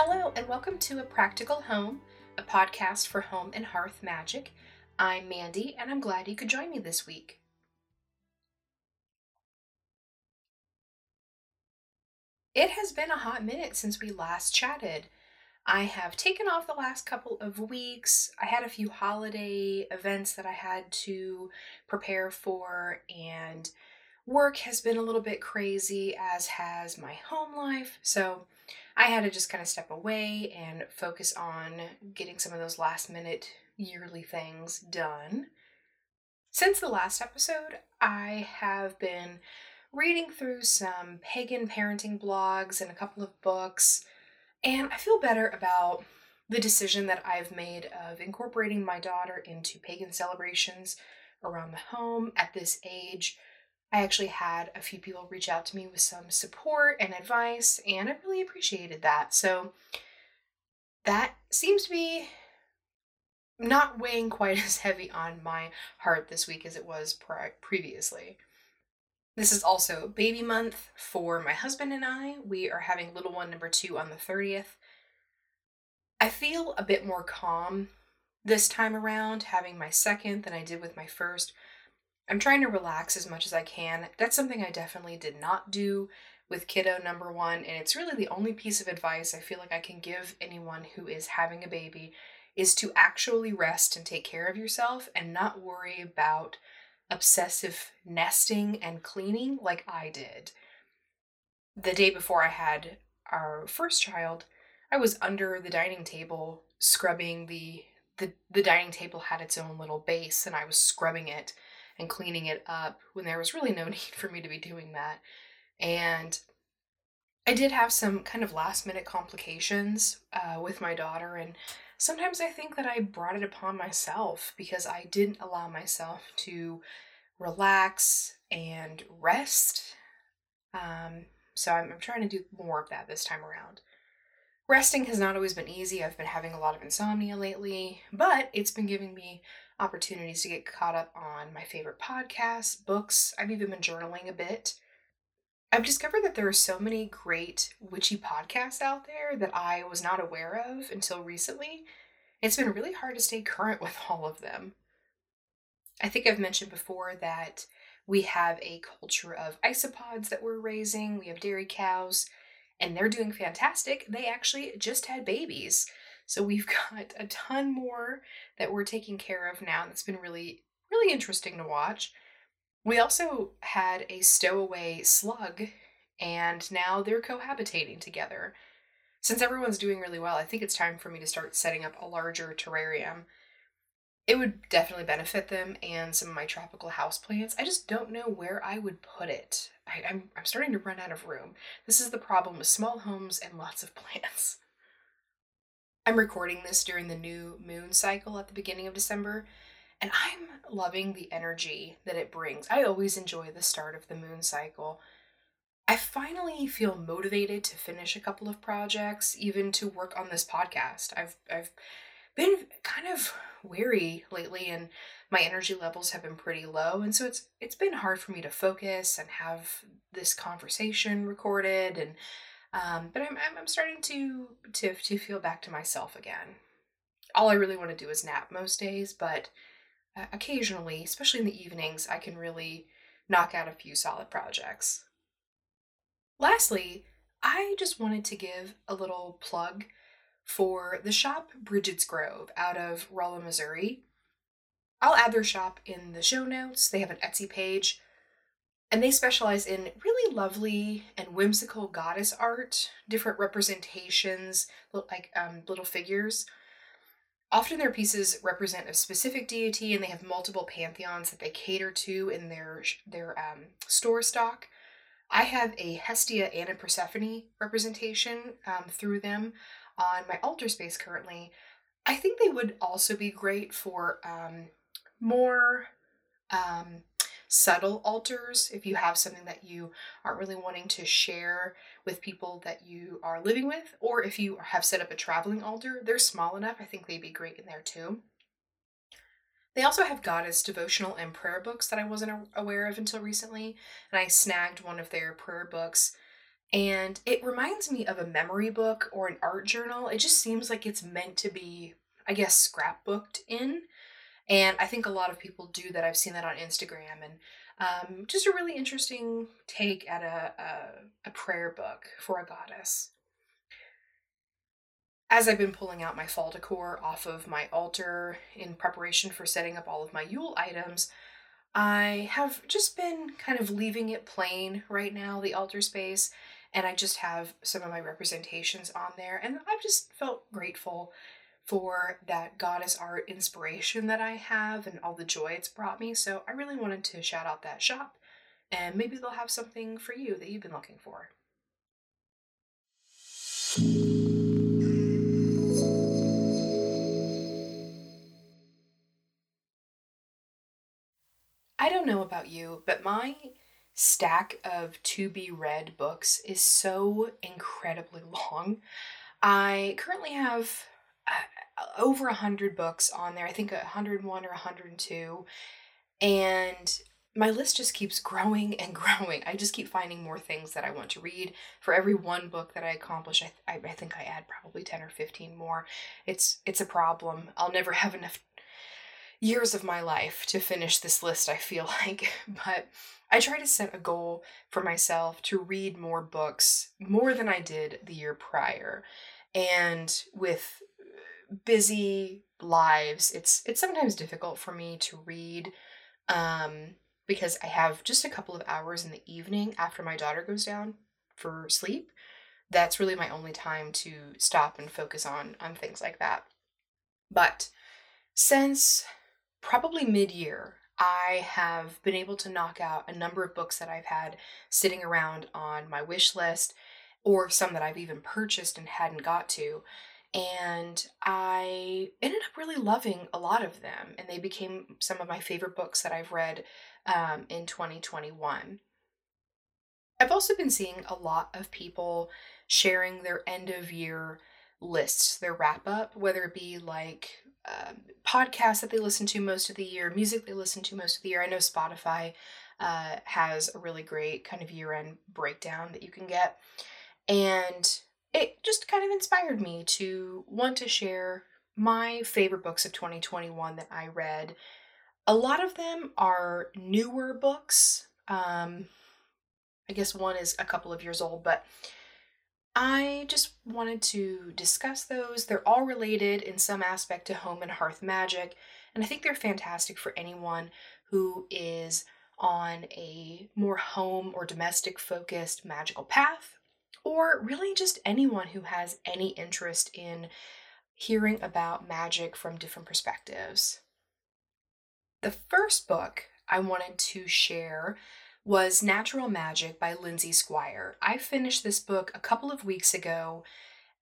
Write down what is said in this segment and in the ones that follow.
Hello, and welcome to A Practical Home, a podcast for home and hearth magic. I'm Mandy, and I'm glad you could join me this week. It has been a hot minute since we last chatted. I have taken off the last couple of weeks. I had a few holiday events that I had to prepare for, and work has been a little bit crazy, as has my home life. So I had to just kind of step away and focus on getting some of those last minute yearly things done. Since the last episode, I have been reading through some pagan parenting blogs and a couple of books, and I feel better about the decision that I've made of incorporating my daughter into pagan celebrations around the home at this age I actually had a few people reach out to me with some support and advice, and I really appreciated that. So that seems to be not weighing quite as heavy on my heart this week as it was pre- previously. This is also baby month for my husband and I. We are having little one number two on the 30th. I feel a bit more calm this time around having my second than I did with my first I'm trying to relax as much as I can. That's something I definitely did not do with kiddo number one, and it's really the only piece of advice I feel like I can give anyone who is having a baby is to actually rest and take care of yourself and not worry about obsessive nesting and cleaning like I did. The day before I had our first child, I was under the dining table scrubbing the the, the dining table had its own little base and I was scrubbing it and cleaning it up when there was really no need for me to be doing that. And I did have some kind of last minute complications uh, with my daughter, and sometimes I think that I brought it upon myself because I didn't allow myself to relax and rest. Um, so I'm, I'm trying to do more of that this time around. Resting has not always been easy. I've been having a lot of insomnia lately, but it's been giving me opportunities to get caught up on my favorite podcasts, books. I've even been journaling a bit. I've discovered that there are so many great witchy podcasts out there that I was not aware of until recently. It's been really hard to stay current with all of them. I think I've mentioned before that we have a culture of isopods that we're raising. We have dairy cows, and they're doing fantastic. They actually just had babies. So we've got a ton more that we're taking care of now. That's been really, really interesting to watch. We also had a stowaway slug, and now they're cohabitating together. Since everyone's doing really well, I think it's time for me to start setting up a larger terrarium. It would definitely benefit them and some of my tropical houseplants. I just don't know where I would put it. I, I'm, I'm starting to run out of room. This is the problem with small homes and lots of plants. I'm recording this during the new moon cycle at the beginning of December, and I'm loving the energy that it brings. I always enjoy the start of the moon cycle. I finally feel motivated to finish a couple of projects, even to work on this podcast. I've I've been kind of weary lately and my energy levels have been pretty low and so it's it's been hard for me to focus and have this conversation recorded and um, but I'm, I'm, I'm starting to, to, to feel back to myself again. All I really want to do is nap most days, but uh, occasionally, especially in the evenings, I can really knock out a few solid projects. Lastly, I just wanted to give a little plug for the shop Brigid's Grove out of Rolla, Missouri. I'll add their shop in the show notes. They have an Etsy page and they specialize in really lovely and whimsical goddess art, different representations, like um, little figures. Often their pieces represent a specific deity, and they have multiple pantheons that they cater to in their their um, store stock. I have a Hestia and a Persephone representation um, through them on my altar space currently. I think they would also be great for um, more um, subtle altars if you have something that you aren't really wanting to share with people that you are living with, or if you have set up a traveling altar, they're small enough. I think they'd be great in there too. They also have goddess devotional and prayer books that I wasn't aware of until recently, and I snagged one of their prayer books And it reminds me of a memory book or an art journal. It just seems like it's meant to be, I guess, scrapbooked in. And I think a lot of people do that. I've seen that on Instagram. And um, just a really interesting take at a, a, a prayer book for a goddess. As I've been pulling out my fall decor off of my altar in preparation for setting up all of my Yule items, I have just been kind of leaving it plain right now, the altar space, and I just have some of my representations on there. And I've just felt grateful for that goddess art inspiration that I have and all the joy it's brought me. So I really wanted to shout out that shop, and maybe they'll have something for you that you've been looking for. I don't know about you, but my stack of to be read books is so incredibly long. I currently have uh, over a hundred books on there. I think a 101 or 102. And my list just keeps growing and growing. I just keep finding more things that I want to read. For every one book that I accomplish, I, th- I think I add probably 10 or 15 more. It's it's a problem. I'll never have enough years of my life to finish this list, I feel like. But I try to set a goal for myself to read more books, more than I did the year prior. And with busy lives, it's it's sometimes difficult for me to read um because I have just a couple of hours in the evening after my daughter goes down for sleep. That's really my only time to stop and focus on on things like that. But since probably mid year, I have been able to knock out a number of books that I've had sitting around on my wish list or some that I've even purchased and hadn't got to. And I ended up really loving a lot of them, and they became some of my favorite books that I've read um, in 2021. I've also been seeing a lot of people sharing their end of year lists, their wrap up, whether it be like uh, podcasts that they listen to most of the year, music they listen to most of the year. I know Spotify uh, has a really great kind of year end breakdown that you can get. And it just kind of inspired me to want to share my favorite books of 2021 that I read. A lot of them are newer books. Um, I guess one is a couple of years old, but I just wanted to discuss those. They're all related in some aspect to home and hearth magic, and I think they're fantastic for anyone who is on a more home or domestic focused magical path, or really just anyone who has any interest in hearing about magic from different perspectives. The first book I wanted to share was Natural Magick by Lindsay Squire. I finished this book a couple of weeks ago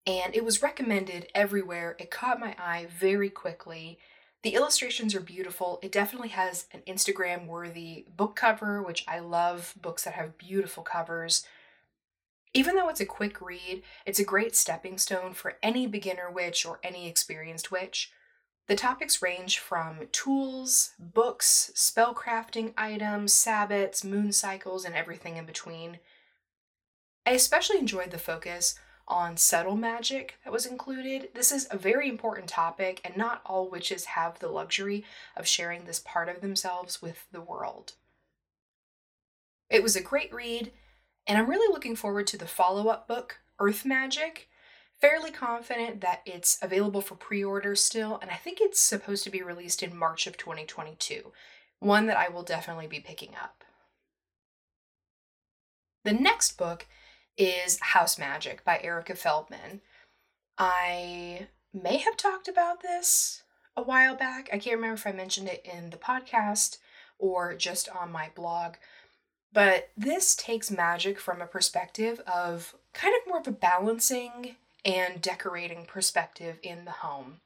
and it was recommended everywhere. It caught my eye very quickly. The illustrations are beautiful. It definitely has an Instagram worthy book cover, which I love books that have beautiful covers. Even though it's a quick read, it's a great stepping stone for any beginner witch or any experienced witch. The topics range from tools, books, spellcrafting items, sabbats, moon cycles, and everything in between. I especially enjoyed the focus on subtle magic that was included. This is a very important topic, and not all witches have the luxury of sharing this part of themselves with the world. It was a great read, and I'm really looking forward to the follow up book, Earth Magick, fairly confident that it's available for pre order still, and I think it's supposed to be released in March of 2022. One that I will definitely be picking up. The next book is Haus Magick by Erica Feldmann. I may have talked about this a while back. I can't remember if I mentioned it in the podcast or just on my blog. But this takes magic from a perspective of kind of more of a balancing and decorating perspective in the home.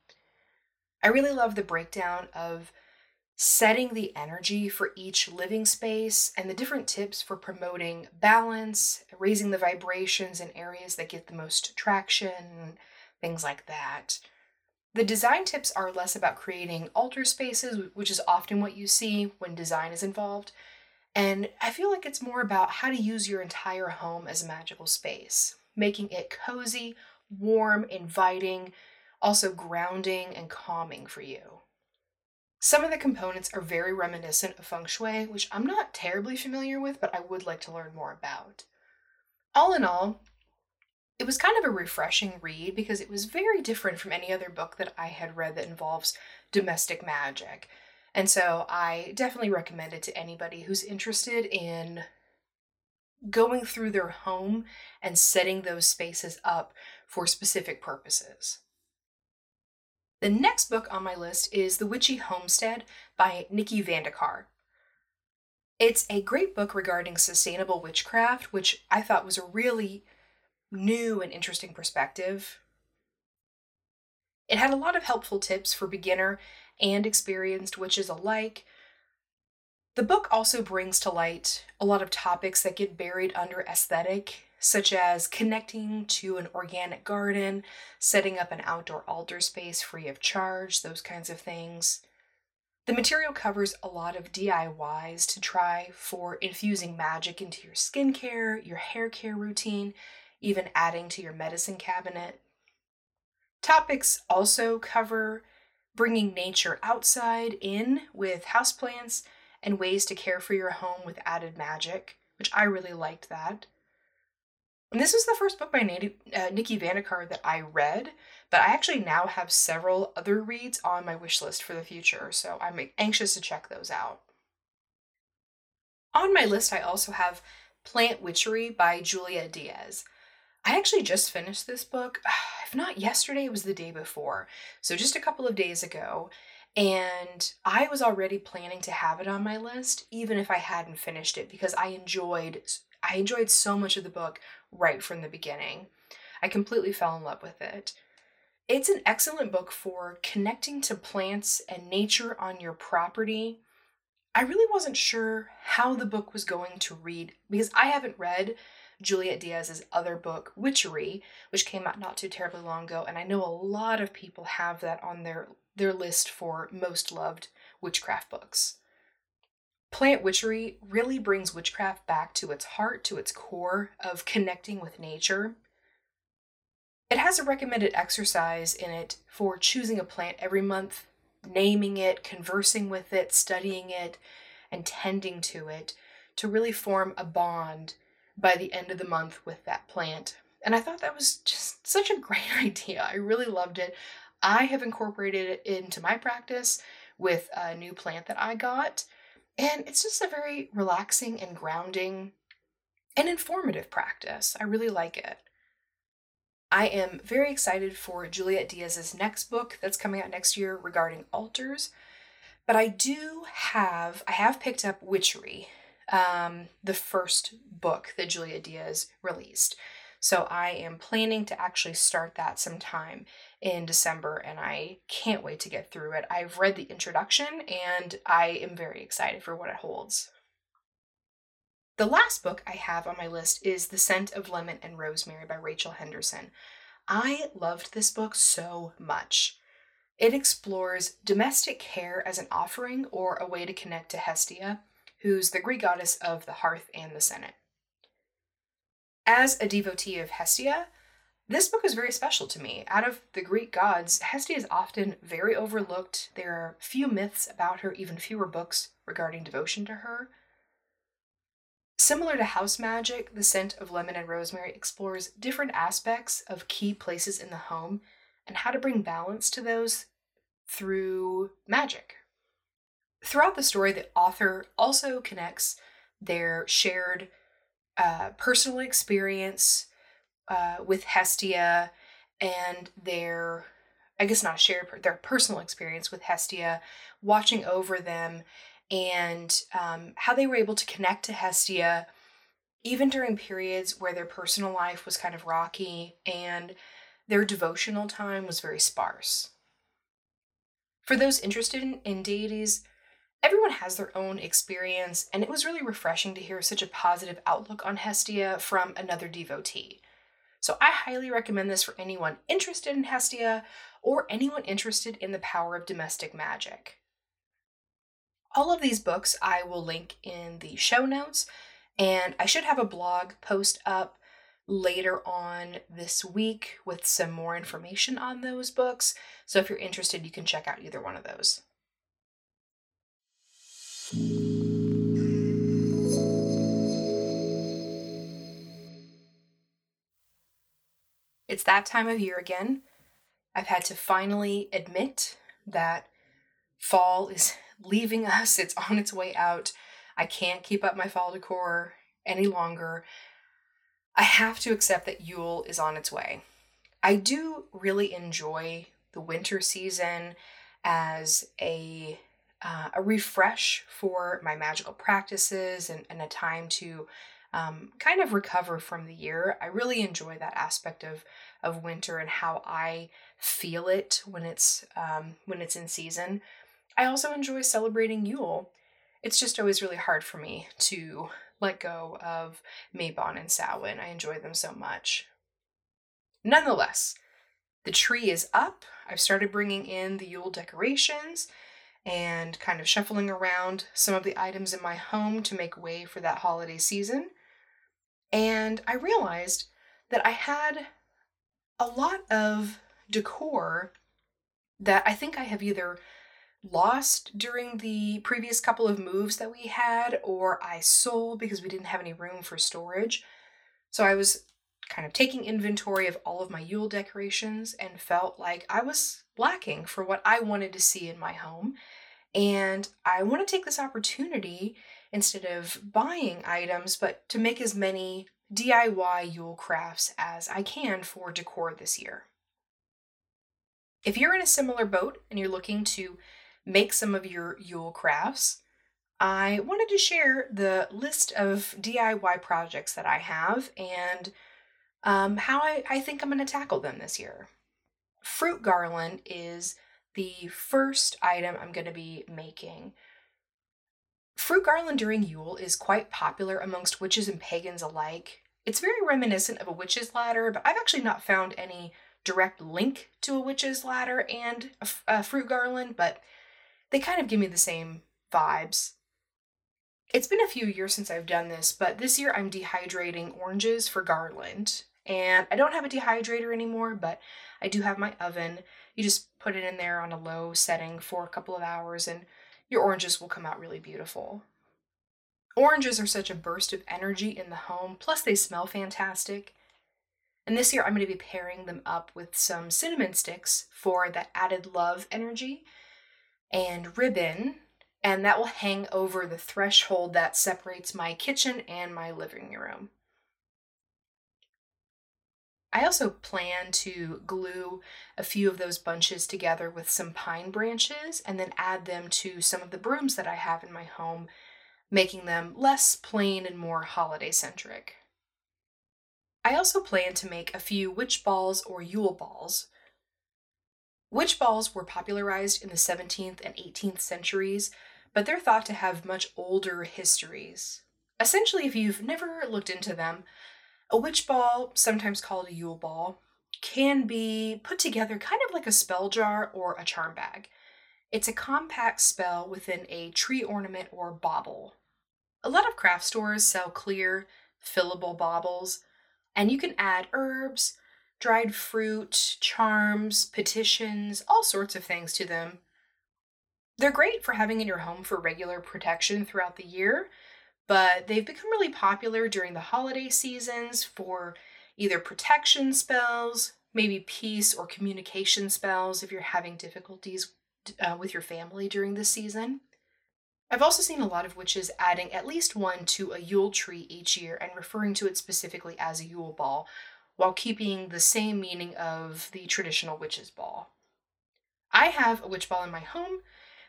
I really love the breakdown of setting the energy for each living space and the different tips for promoting balance, raising the vibrations in areas that get the most traction, things like that. The design tips are less about creating altar spaces, which is often what you see when design is involved, And I feel like it's more about how to use your entire home as a magical space, making it cozy, warm, inviting, also grounding and calming for you. Some of the components are very reminiscent of feng shui, which I'm not terribly familiar with, but I would like to learn more about. All in all, it was kind of a refreshing read because it was very different from any other book that I had read that involves domestic magic. And so I definitely recommend it to anybody who's interested in going through their home and setting those spaces up for specific purposes. The next book on my list is The Witchy Homestead by Nikki Van De Car. It's a great book regarding sustainable witchcraft, which I thought was a really new and interesting perspective. It had a lot of helpful tips for beginner and experienced witches alike. The book also brings to light a lot of topics that get buried under aesthetic, such as connecting to an organic garden, setting up an outdoor altar space free of charge, those kinds of things. The material covers a lot of DIYs to try for infusing magic into your skincare, your hair care routine, even adding to your medicine cabinet. Topics also cover bringing nature outside in with houseplants and ways to care for your home with added magic, which I really liked that. And this was the first book by uh, Nikki Van De Car that I read, but I actually now have several other reads on my wish list for the future, so I'm anxious to check those out. On my list, I also have Plant Witchery by Juliet Diaz. I actually just finished this book. If not yesterday, it was the day before. So just a couple of days ago. And I was already planning to have it on my list, even if I hadn't finished it, because I enjoyed I enjoyed so much of the book right from the beginning. I completely fell in love with it. It's an excellent book for connecting to plants and nature on your property. I really wasn't sure how the book was going to read because I haven't read Juliet Diaz's other book, Witchery, which came out not too terribly long ago, and I know a lot of people have that on their their list for most loved witchcraft books. Plant Witchery really brings witchcraft back to its heart, to its core of connecting with nature. It has a recommended exercise in it for choosing a plant every month, naming it, conversing with it, studying it, and tending to it to really form a bond by the end of the month with that plant. And I thought that was just such a great idea. I really loved it. I have incorporated it into my practice with a new plant that I got. And it's just a very relaxing and grounding and informative practice. I really like it. I am very excited for Juliet Diaz's next book that's coming out next year regarding altars. But I do have, I have picked up Witchery, um, the first book that Juliet Diaz released. So I am planning to actually start that sometime in December and I can't wait to get through it. I've read the introduction and I am very excited for what it holds. The last book I have on my list is The Scent of Lemon and Rosemary by Raechel Henderson. I loved this book so much. It explores domestic care as an offering or a way to connect to Hestia, who's the Greek goddess of the hearth and the Senate. As a devotee of Hestia, this book is very special to me. Out of the Greek gods, Hestia is often very overlooked. There are few myths about her, even fewer books regarding devotion to her. Similar to house magic, The Scent of Lemon and Rosemary explores different aspects of key places in the home and how to bring balance to those through magic. Throughout the story, the author also connects their shared uh, personal experience uh, with Hestia and their, I guess not shared, their personal experience with Hestia, watching over them, and um, how they were able to connect to Hestia even during periods where their personal life was kind of rocky and their devotional time was very sparse. For those interested in, in deities, Everyone has their own experience, and it was really refreshing to hear such a positive outlook on Hestia from another devotee. So I highly recommend this for anyone interested in Hestia or anyone interested in the power of domestic magic. All of these books I will link in the show notes, and I should have a blog post up later on this week with some more information on those books. So if you're interested, you can check out either one of those. It's that time of year again. I've had to finally admit that fall is leaving us, it's on its way out. I can't keep up my fall decor any longer. I have to accept that Yule is on its way. I do really enjoy the winter season as a uh, a refresh for my magical practices and, and a time to um, kind of recover from the year. I really enjoy that aspect of of winter and how I feel it when it's um, when it's in season. I also enjoy celebrating Yule. It's just always really hard for me to let go of Mabon and Samhain. I enjoy them so much. Nonetheless, the tree is up. I've started bringing in the Yule decorations and kind of shuffling around some of the items in my home to make way for that holiday season. And I realized that I had a lot of decor that I think I have either lost during the previous couple of moves that we had, or I sold because we didn't have any room for storage. So I was kind of taking inventory of all of my Yule decorations and felt like I was lacking for what I wanted to see in my home. And I want to take this opportunity instead of buying items, but to make as many DIY Yule crafts as I can for decor this year. If you're in a similar boat and you're looking to make some of your Yule crafts, I wanted to share the list of DIY projects that I have and um, how I, I think I'm going to tackle them this year. Fruit garland is the first item I'm going to be making. Fruit garland during Yule is quite popular amongst witches and pagans alike. It's very reminiscent of a witch's ladder, but I've actually not found any direct link to a witch's ladder and a, a fruit garland, but they kind of give me the same vibes. It's been a few years since I've done this, but this year I'm dehydrating oranges for garland. And I don't have a dehydrator anymore, but I do have my oven. You just put it in there on a low setting for a couple of hours, and your oranges will come out really beautiful. Oranges are such a burst of energy in the home, plus, they smell fantastic. And this year, I'm going to be pairing them up with some cinnamon sticks for that added love energy and ribbon, and that will hang over the threshold that separates my kitchen and my living room. I also plan to glue a few of those bunches together with some pine branches and then add them to some of the brooms that I have in my home, making them less plain and more holiday centric. I also plan to make a few witch balls or Yule balls, Witch balls were popularized in the 17th and 18th centuries, but they're thought to have much older histories. Essentially, if you've never looked into them, a witch ball, sometimes called a Yule ball, can be put together kind of like a spell jar or a charm bag. It's a compact spell within a tree ornament or bauble. A lot of craft stores sell clear, fillable baubles, and you can add herbs, dried fruit, charms, petitions, all sorts of things to them. They're great for having in your home for regular protection throughout the year, but they've become really popular during the holiday seasons for either protection spells, maybe peace or communication spells if you're having difficulties uh, with your family during this season. I've also seen a lot of witches adding at least one to a Yule tree each year and referring to it specifically as a Yule ball, while keeping the same meaning of the traditional witch's ball. I have a witch ball in my home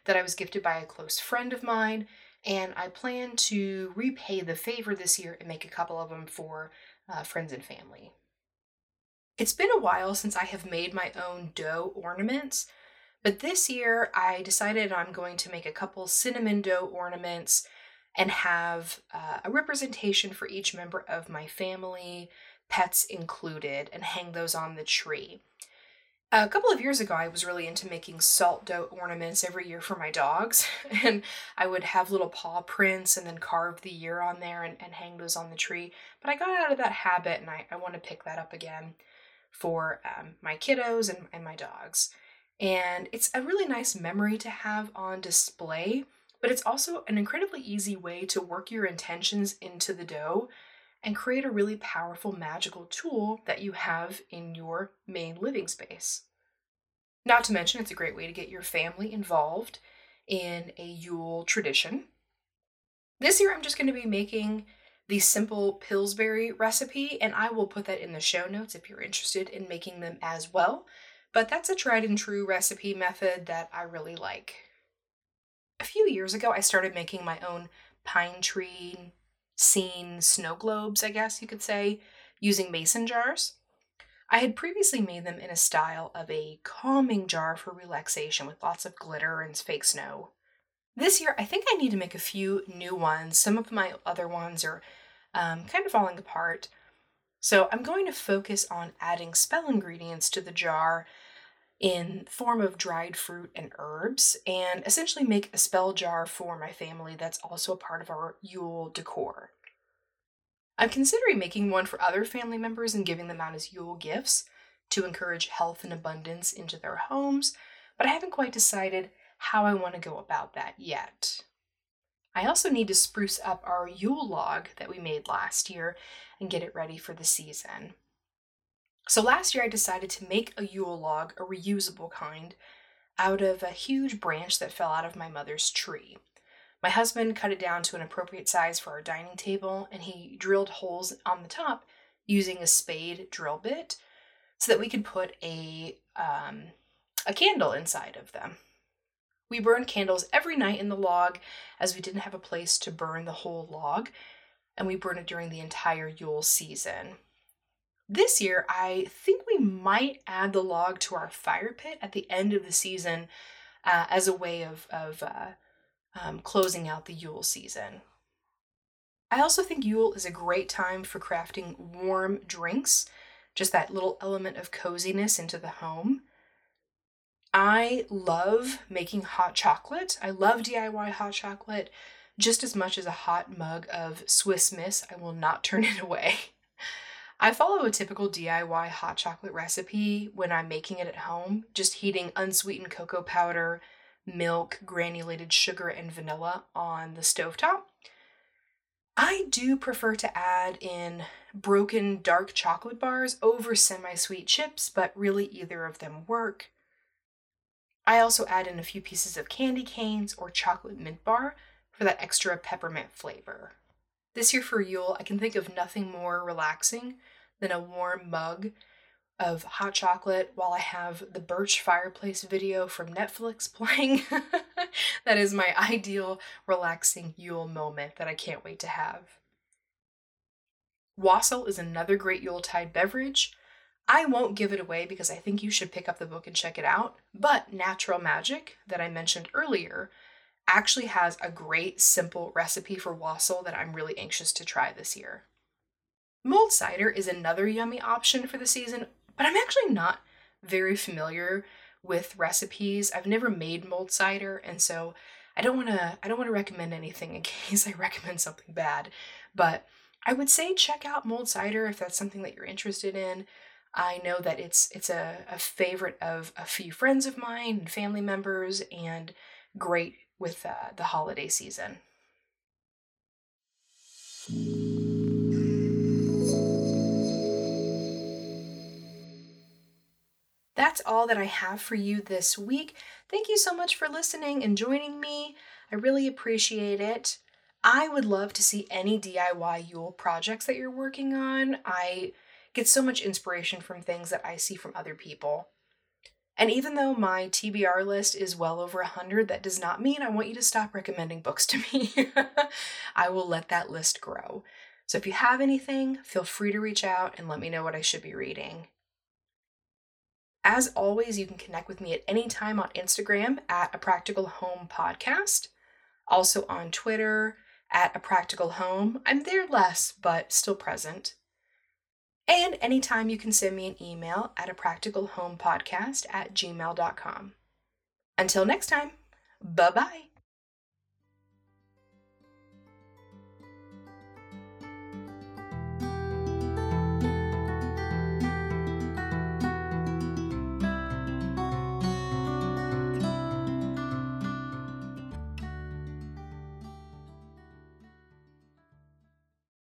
that I was gifted by a close friend of mine, and I plan to repay the favor this year and make a couple of them for uh, friends and family. It's been a while since I have made my own dough ornaments, but this year I decided I'm going to make a couple cinnamon dough ornaments and have uh, a representation for each member of my family pets included, and hang those on the tree. A couple of years ago, I was really into making salt dough ornaments every year for my dogs, and I would have little paw prints and then carve the year on there and, and hang those on the tree. But I got out of that habit and I, I want to pick that up again for um, my kiddos and, and my dogs. And it's a really nice memory to have on display, but it's also an incredibly easy way to work your intentions into the dough and create a really powerful magical tool that you have in your main living space. Not to mention, it's a great way to get your family involved in a Yule tradition. This year, I'm just going to be making the simple Pillsbury recipe, and I will put that in the show notes if you're interested in making them as well. But that's a tried and true recipe method that I really like. A few years ago, I started making my own pine tree scene snow globes, I guess you could say, using mason jars. I had previously made them in a style of a calming jar for relaxation with lots of glitter and fake snow. This year, I think I need to make a few new ones. Some of my other ones are um, kind of falling apart. So I'm going to focus on adding spell ingredients to the jar in form of dried fruit and herbs and essentially make a spell jar for my family that's also a part of our Yule decor. I'm considering making one for other family members and giving them out as Yule gifts to encourage health and abundance into their homes, but I haven't quite decided how I want to go about that yet. I also need to spruce up our Yule log that we made last year and get it ready for the season. So last year I decided to make a Yule log, a reusable kind, out of a huge branch that fell out of my mother's tree. My husband cut it down to an appropriate size for our dining table and he drilled holes on the top using a spade drill bit so that we could put a um, a candle inside of them. We burned candles every night in the log as we didn't have a place to burn the whole log, and we burned it during the entire Yule season. This year, I think we might add the log to our fire pit at the end of the season uh, as a way of, of uh, um, closing out the Yule season. I also think Yule is a great time for crafting warm drinks, just that little element of coziness into the home. I love making hot chocolate. I love DIY hot chocolate just as much as a hot mug of Swiss Miss. I will not turn it away. I follow a typical DIY hot chocolate recipe when I'm making it at home, just heating unsweetened cocoa powder, milk, granulated sugar, and vanilla on the stovetop. I do prefer to add in broken dark chocolate bars over semi sweet chips, but really either of them work. I also add in a few pieces of candy canes or chocolate mint bar for that extra peppermint flavor. This year for Yule, I can think of nothing more relaxing than a warm mug of hot chocolate while I have the Birch Fireplace video from Netflix playing. that is my ideal relaxing Yule moment that I can't wait to have. Wassail is another great Yuletide beverage. I won't give it away because I think you should pick up the book and check it out, but Natural Magick, that I mentioned earlier, actually has a great simple recipe for wassail that I'm really anxious to try this year. Mulled cider is another yummy option for the season, but I'm actually not very familiar with recipes. I've never made mulled cider, and so I don't want to I don't want to recommend anything in case I recommend something bad. But I would say check out mulled cider if that's something that you're interested in. I know that it's it's a, a favorite of a few friends of mine and family members and great with uh, the holiday season. That's all that I have for you this week. Thank you so much for listening and joining me. I really appreciate it. I would love to see any DIY Yule projects that you're working on. I get so much inspiration from things that I see from other people. And even though my TBR list is well over 100, that does not mean I want you to stop recommending books to me. I will let that list grow. So if you have anything, feel free to reach out and let me know what I should be reading. As always, you can connect with me at any time on Instagram at a practical home podcast, also on Twitter at a practical home. I'm there less, but still present. And anytime you can send me an email at a practical home podcast at gmail.com. Until next time, bye bye.